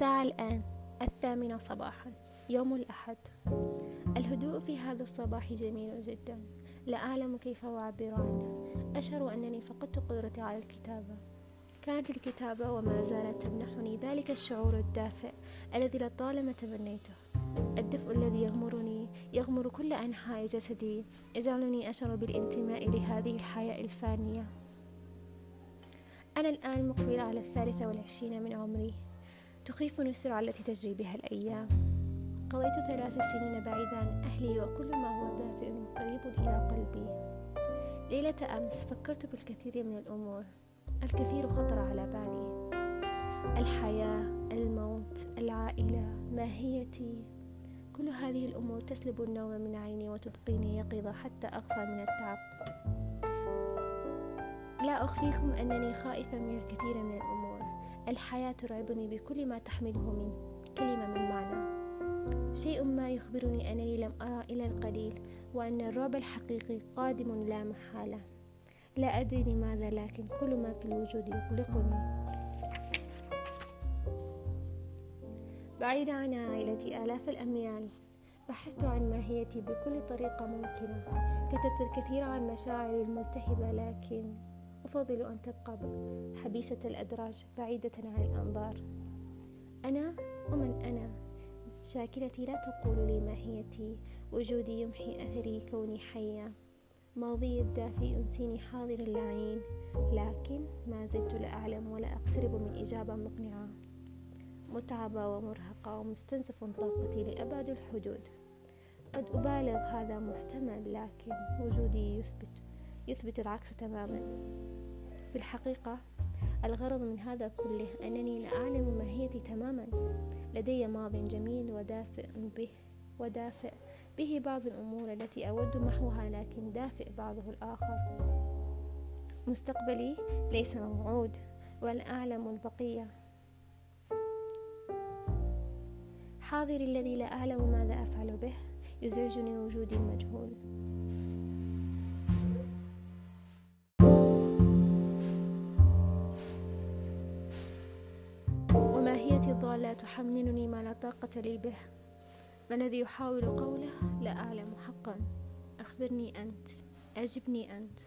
الساعة الآن الثامنة صباحا يوم الأحد. الهدوء في هذا الصباح جميل جدا. لا أعلم كيف أعبر عنه. أشعر أنني فقدت قدرتي على الكتابة. كانت الكتابة وما زالت تمنحني ذلك الشعور الدافئ الذي لطالما تمنيته. الدفء الذي يغمرني يغمر كل أنحاء جسدي يجعلني أشعر بالانتماء لهذه الحياة الفانية. أنا الآن مقبلة على الثالثة والعشرين من عمري. تخيفني السرعة التي تجري بها الأيام. قضيت ثلاث سنين بعيدا عن أهلي وكل ما هو دافئ قريب إلى قلبي. ليلة أمس فكرت بالكثير من الأمور. الكثير خطر على بالي. الحياة الموت العائلة ماهيتي. كل هذه الأمور تسلب النوم من عيني وتبقيني يقظة حتى أغفى من التعب. لا أخفيكم أنني خائفة من الكثير من الأمور. الحياة ترعبني بكل ما تحمله من كلمة من معنى. شيء ما يخبرني أنني لم أرى إلى القليل وأن الرعب الحقيقي قادم لا محالة. لا أدري لماذا لكن كل ما في الوجود يقلقني. بعيدة عن عائلتي آلاف الأميال بحثت عن ماهيتي بكل طريقة ممكنة. كتبت الكثير عن مشاعري الملتهبة لكن أفضل أن تبقى حبيسة الأدراج بعيدة عن الأنظار. أنا ومن أنا شاكلتي لا تقول لي ماهيتي وجودي يمحي أثري كوني حية. ماضي الدافي ينسيني حاضر اللعين لكن ما زلت لا أعلم ولا أقترب من إجابة مقنعة. متعبة ومرهقة ومستنزف طاقتي لأبعد الحدود. قد أبالغ هذا محتمل لكن وجودي يثبت يثبت العكس تماما. في الحقيقة الغرض من هذا كله أنني لا أعلم ماهيتي تماما. لدي ماض جميل ودافئ به ودافئ به بعض الأمور التي أود محوها لكن دافئ بعضه الآخر. مستقبلي ليس موعود ولا أعلم البقية. حاضري الذي لا أعلم ماذا أفعل به يزعجني وجودي المجهول وماهيتي الضالة تحملني ما لا طاقة لي به. ما الذي يحاول قوله؟ لا أعلم حقا. أخبرني أنت. أجبني أنت.